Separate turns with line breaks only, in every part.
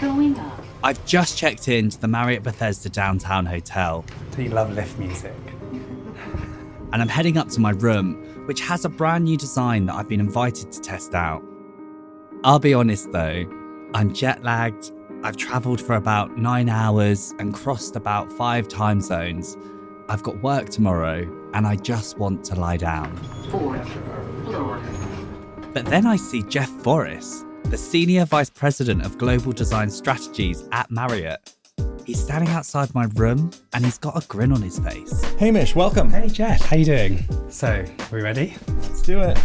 Going up.
I've just checked into the Marriott Bethesda Downtown Hotel.
Do you love lift music?
And I'm heading up to my room, which has a brand new design that I've been invited to test out. I'll be honest though, I'm jet lagged. I've travelled for about nine hours and crossed about five time zones. I've got work tomorrow and I just want to lie down.
Fourth floor.
But then I see Jeff Voris, the Senior Vice President of Global Design Strategies at Marriott. He's standing outside my room and he's got a grin on his face.
Hamish, welcome.
Hey Jeff, how you doing? So, are we ready?
Let's do it.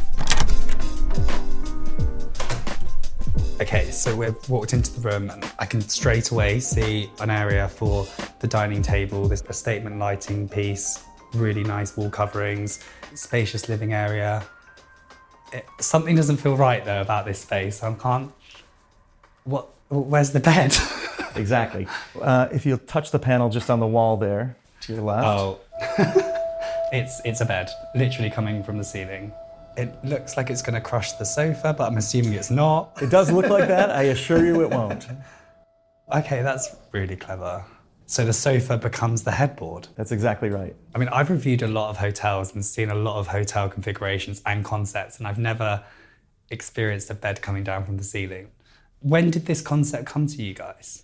Okay, so we've walked into the room and I can straight away see an area for the dining table. There's a statement lighting piece, really nice wall coverings, spacious living area. It, something doesn't feel right though about this space. I can't. What? Where's the bed?
Exactly. Uh, if you touch the panel just on the wall there to your left.
oh, it's it's a bed, literally coming from the ceiling. It looks like it's going to crush the sofa, but I'm assuming it's not.
It does look like that. I assure you it won't.
Okay, that's really clever. So the sofa becomes the headboard.
That's exactly right.
I mean, I've reviewed a lot of hotels and seen a lot of hotel configurations and concepts, and I've never experienced a bed coming down from the ceiling. When did this concept come to you guys?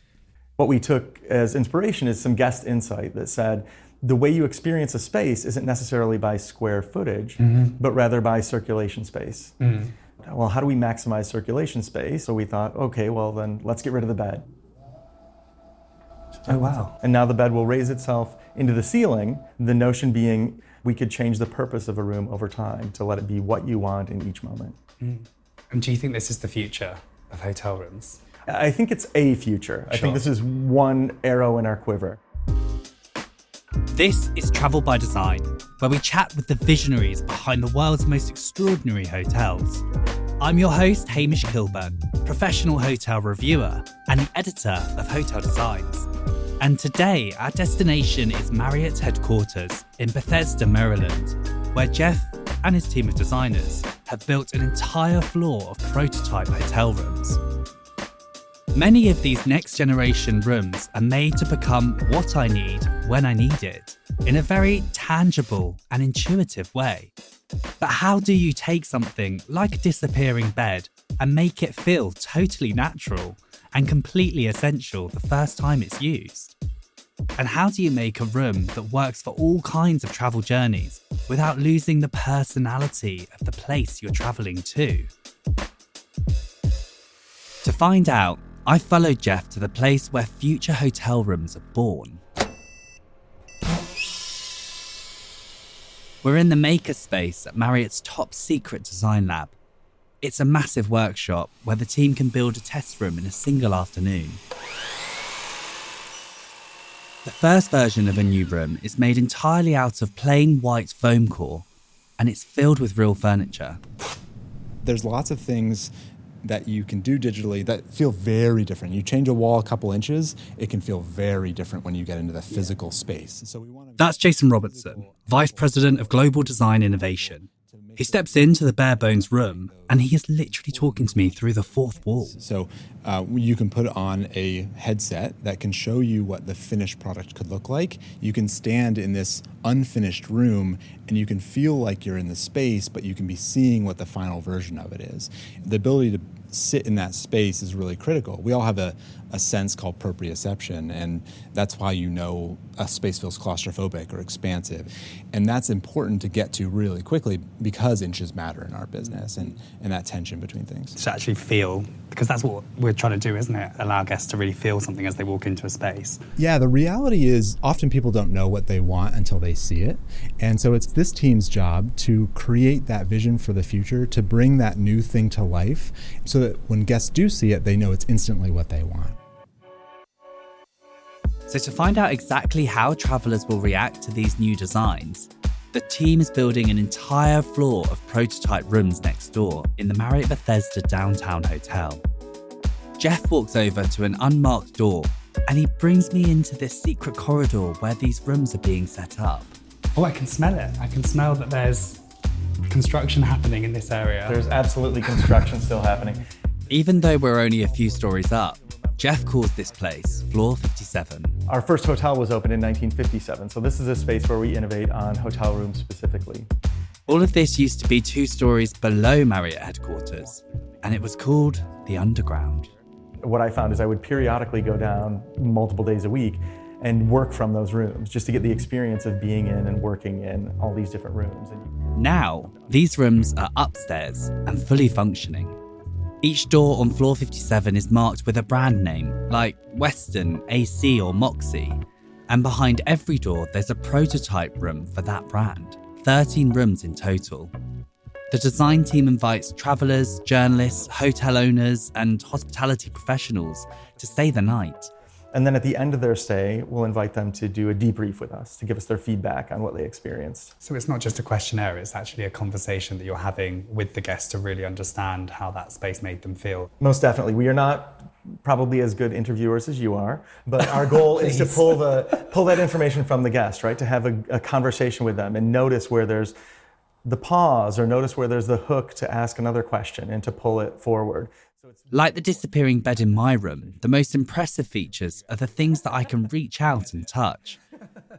What we took as inspiration is some guest insight that said the way you experience a space isn't necessarily by square footage, mm-hmm. but rather by circulation space. Mm. Well, how do we maximize circulation space? So we thought, okay, well, then let's get rid of the bed.
Oh, wow.
And now the bed will raise itself into the ceiling. The notion being we could change the purpose of a room over time to let it be what you want in each moment. Mm.
And do you think this is the future of hotel rooms?
I think it's a future. I think this is one arrow in our quiver.
This is Travel by Design, where we chat with the visionaries behind the world's most extraordinary hotels. I'm your host, Hamish Kilburn, professional hotel reviewer and the editor of Hotel Designs. And today, our destination is Marriott's headquarters in Bethesda, Maryland, where Jeff and his team of designers have built an entire floor of prototype hotel rooms. Many of these next generation rooms are made to become what I need when I need it, in a very tangible and intuitive way. But how do you take something like a disappearing bed and make it feel totally natural and completely essential the first time it's used? And how do you make a room that works for all kinds of travel journeys without losing the personality of the place you're traveling to? To find out, I followed Jeff to the place where future hotel rooms are born. We're in the makerspace at Marriott's top secret design lab. It's a massive workshop where the team can build a test room in a single afternoon. The first version of a new room is made entirely out of plain white foam core, and it's filled with real furniture.
there's lots of things that you can do digitally that feel very different. You change a wall a couple inches, it can feel very different when you get into the physical space. So we want to
That's Jason Robertson, Vice President of Global Design Innovation. He steps into the bare bones room and he is literally talking to me through the fourth wall.
So uh, you can put on a headset that can show you what the finished product could look like. You can stand in this unfinished room and you can feel like you're in the space, but you can be seeing what the final version of it is. The ability to sit in that space is really critical. We all have a, a sense called proprioception, and that's why you know a space feels claustrophobic or expansive. And that's important to get to really quickly because inches matter in our business and, and that tension between things.
To actually feel, because that's what we're trying to do, isn't it? Allow guests to really feel something as they walk into a space.
Yeah, the reality is often people don't know what they want until they see it. And so it's this team's job to create that vision for the future, to bring that new thing to life so that when guests do see it, they know it's instantly what they want.
So, to find out exactly how travelers will react to these new designs, the team is building an entire floor of prototype rooms next door in the Marriott Bethesda Downtown Hotel. Jeff walks over to an unmarked door and he brings me into this secret corridor where these rooms are being set up.
Oh, I can smell it. I can smell that there's construction happening in this area.
There's absolutely construction still happening.
Even though we're only a few stories up, Jeff calls this place Floor 57.
Our first hotel was opened in 1957, so this is a space where we innovate on hotel rooms specifically.
All of this used to be two stories below Marriott headquarters, and it was called the Underground.
What I found is I would periodically go down multiple days a week and work from those rooms just to get the experience of being in and working in all these different rooms.
Now, these rooms are upstairs and fully functioning. Each door on floor 57 is marked with a brand name, like Westin, AC, or Moxy. And behind every door, there's a prototype room for that brand. 13 rooms in total. The design team invites travellers, journalists, hotel owners, and hospitality professionals to stay the night.
And then at the end of their stay, we'll invite them to do a debrief with us to give us their feedback on what they experienced.
So it's not just a questionnaire, it's actually a conversation that you're having with the guests to really understand how that space made them feel.
Most definitely. We are not probably as good interviewers as you are, but our goal is to pull the pull that information from the guest, right? To have a, a conversation with them and notice where there's the pause or notice where there's the hook to ask another question and to pull it forward.
Like the disappearing bed in my room, the most impressive features are the things that I can reach out and touch.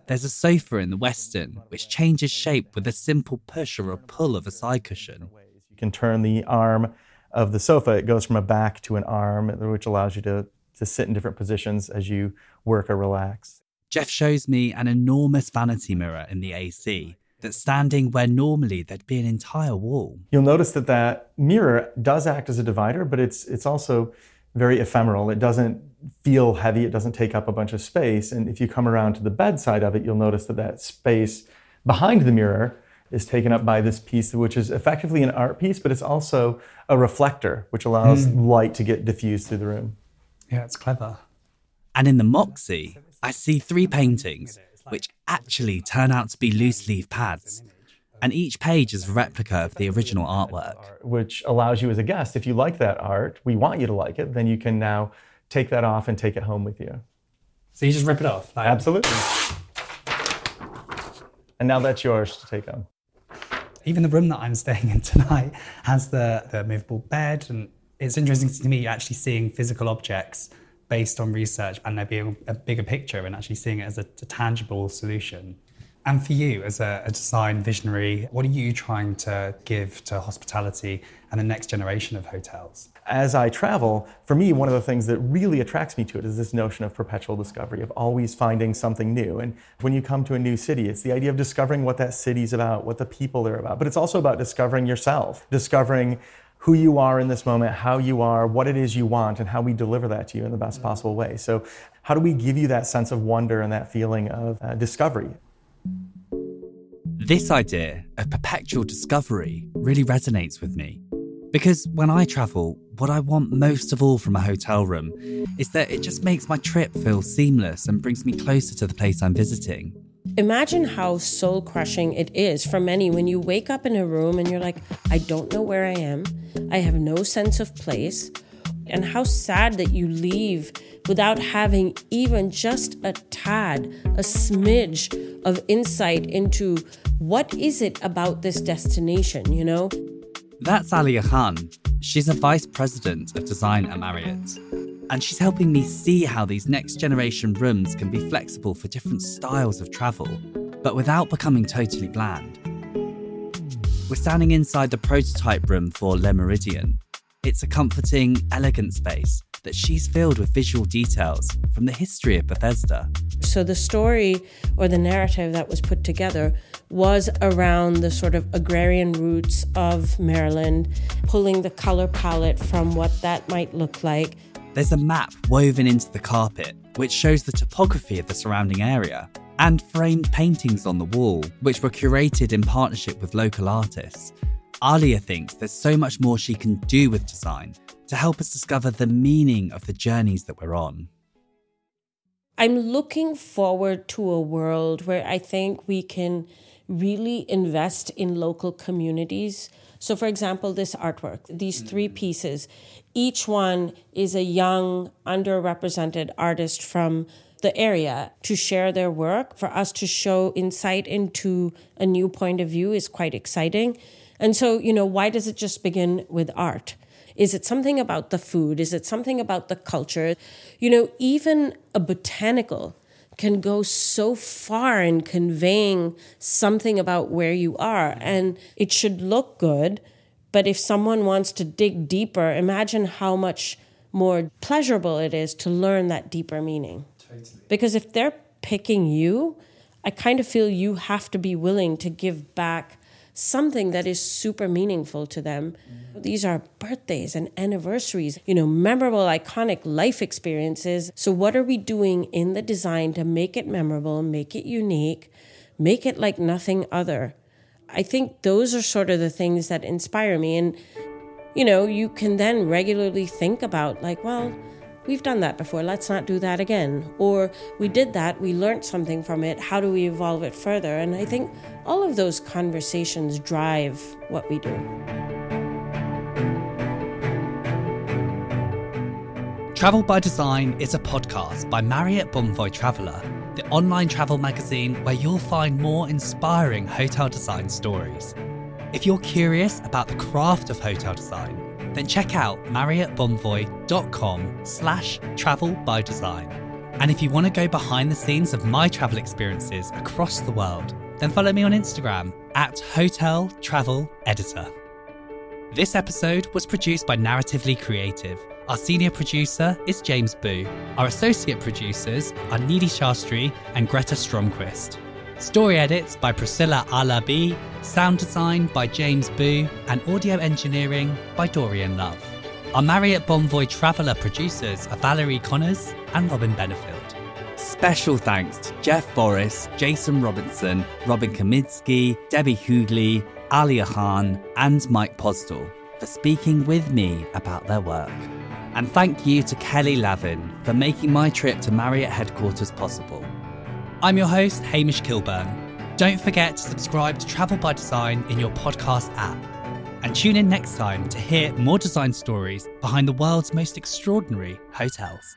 There's a sofa in the Westin, which changes shape with a simple push or a pull of a side cushion.
You can turn the arm of the sofa, it goes from a back to an arm, which allows you to, to sit in different positions as you work or relax.
Jeff shows me an enormous vanity mirror in the AC that's standing where normally there'd be an entire wall.
You'll notice that that mirror does act as a divider, but it's it's also very ephemeral. It doesn't feel heavy. It doesn't take up a bunch of space. And if you come around to the bedside of it, you'll notice that that space behind the mirror is taken up by this piece, which is effectively an art piece, but it's also a reflector, which allows mm. light to get diffused through the room.
Yeah, it's clever.
And in the Moxy, I see three paintings which actually turn out to be loose leaf pads. And each page is a replica of the original artwork.
Which allows you as a guest, if you like that art, we want you to like it, then you can now take that off and take it home with you.
So you just rip it off?
Like, Absolutely. And now that's yours to take home.
Even the room that I'm staying in tonight has the, the movable bed. And it's interesting to me actually seeing physical objects based on research and there being a bigger picture and actually seeing it as a, a tangible solution. And for you, as a, a, design visionary, what are you trying to give to hospitality and the next generation of hotels?
As I travel, for me, one of the things that really attracts me to it is this notion of perpetual discovery, of always finding something new. And when you come to a new city, it's the idea of discovering what that city's about, what the people are about. But it's also about discovering yourself, discovering who you are in this moment, how you are, what it is you want, and how we deliver that to you in the best possible way. So, how do we give you that sense of wonder and that feeling of uh, discovery?
This idea of perpetual discovery really resonates with me. Because when I travel, what I want most of all from a hotel room is that it just makes my trip feel seamless and brings me closer to the place I'm visiting.
Imagine how soul crushing it is for many when you wake up in a room and you're like, I don't know where I am. I have no sense of place. And how sad that you leave without having even just a tad, a smidge of insight into what is it about this destination, you know?
That's Aliya Khan. She's a vice president of design at Marriott and she's helping me see how these next generation rooms can be flexible for different styles of travel, but without becoming totally bland. We're standing inside the prototype room for Le Méridien. It's a comforting, elegant space that she's filled with visual details from the history of Bethesda.
So the story or the narrative that was put together was around the sort of agrarian roots of Maryland, pulling the color palette from what that might look like
there's a map woven into the carpet which shows the topography of the surrounding area, and framed paintings on the wall, which were curated in partnership with local artists. Aliya thinks there's so much more she can do with design to help us discover the meaning of the journeys that we're on.
I'm looking forward to a world where I think we can really invest in local communities. So, for example, this artwork, these three mm. pieces, each one is a young, underrepresented artist from the area to share their work. For us to show insight into a new point of view is quite exciting. And so, you know, why does it just begin with art? Is it something about the food? Is it something about the culture? You know, even a botanical can go so far in conveying something about where you are. And it should look good. But if someone wants to dig deeper, imagine how much more pleasurable it is to learn that deeper meaning. Totally. Because if they're picking you, I kind of feel you have to be willing to give back something that is super meaningful to them. These are birthdays and anniversaries, you know, memorable, iconic life experiences. So, what are we doing in the design to make it memorable, make it unique, make it like nothing other? I think those are sort of the things that inspire me. And, you know, you can then regularly think about, like, well, we've done that before, let's not do that again. Or we did that, we learned something from it, how do we evolve it further? And I think all of those conversations drive what we do.
Travel by Design is a podcast by Marriott Bonvoy Traveller, the online travel magazine where you'll find more inspiring hotel design stories. If you're curious about the craft of hotel design, then check out marriottbonvoy.com slash travel by design. And if you want to go behind the scenes of my travel experiences across the world, then follow me on Instagram at Hotel Travel Editor. This episode was produced by Narratively Creative. Our senior producer is James Boo. Our associate producers are Nidhi Shastri and Greta Stromquist. Story edits by Priscilla Alabi, sound design by James Boo, and audio engineering by Dorian Love. Our Marriott Bonvoy Traveller producers are Valerie Connors and Robin Benefield. Special thanks to Jeff Voris, Jason Robertson, Robin Kaminsky, Debbie Hoogley, Aliya Khan, and Mike Postel for speaking with me about their work. And thank you to Kelly Lavin for making my trip to Marriott headquarters possible. I'm your host, Hamish Kilburn. Don't forget to subscribe to Travel by Design in your podcast app. And tune in next time to hear more design stories behind the world's most extraordinary hotels.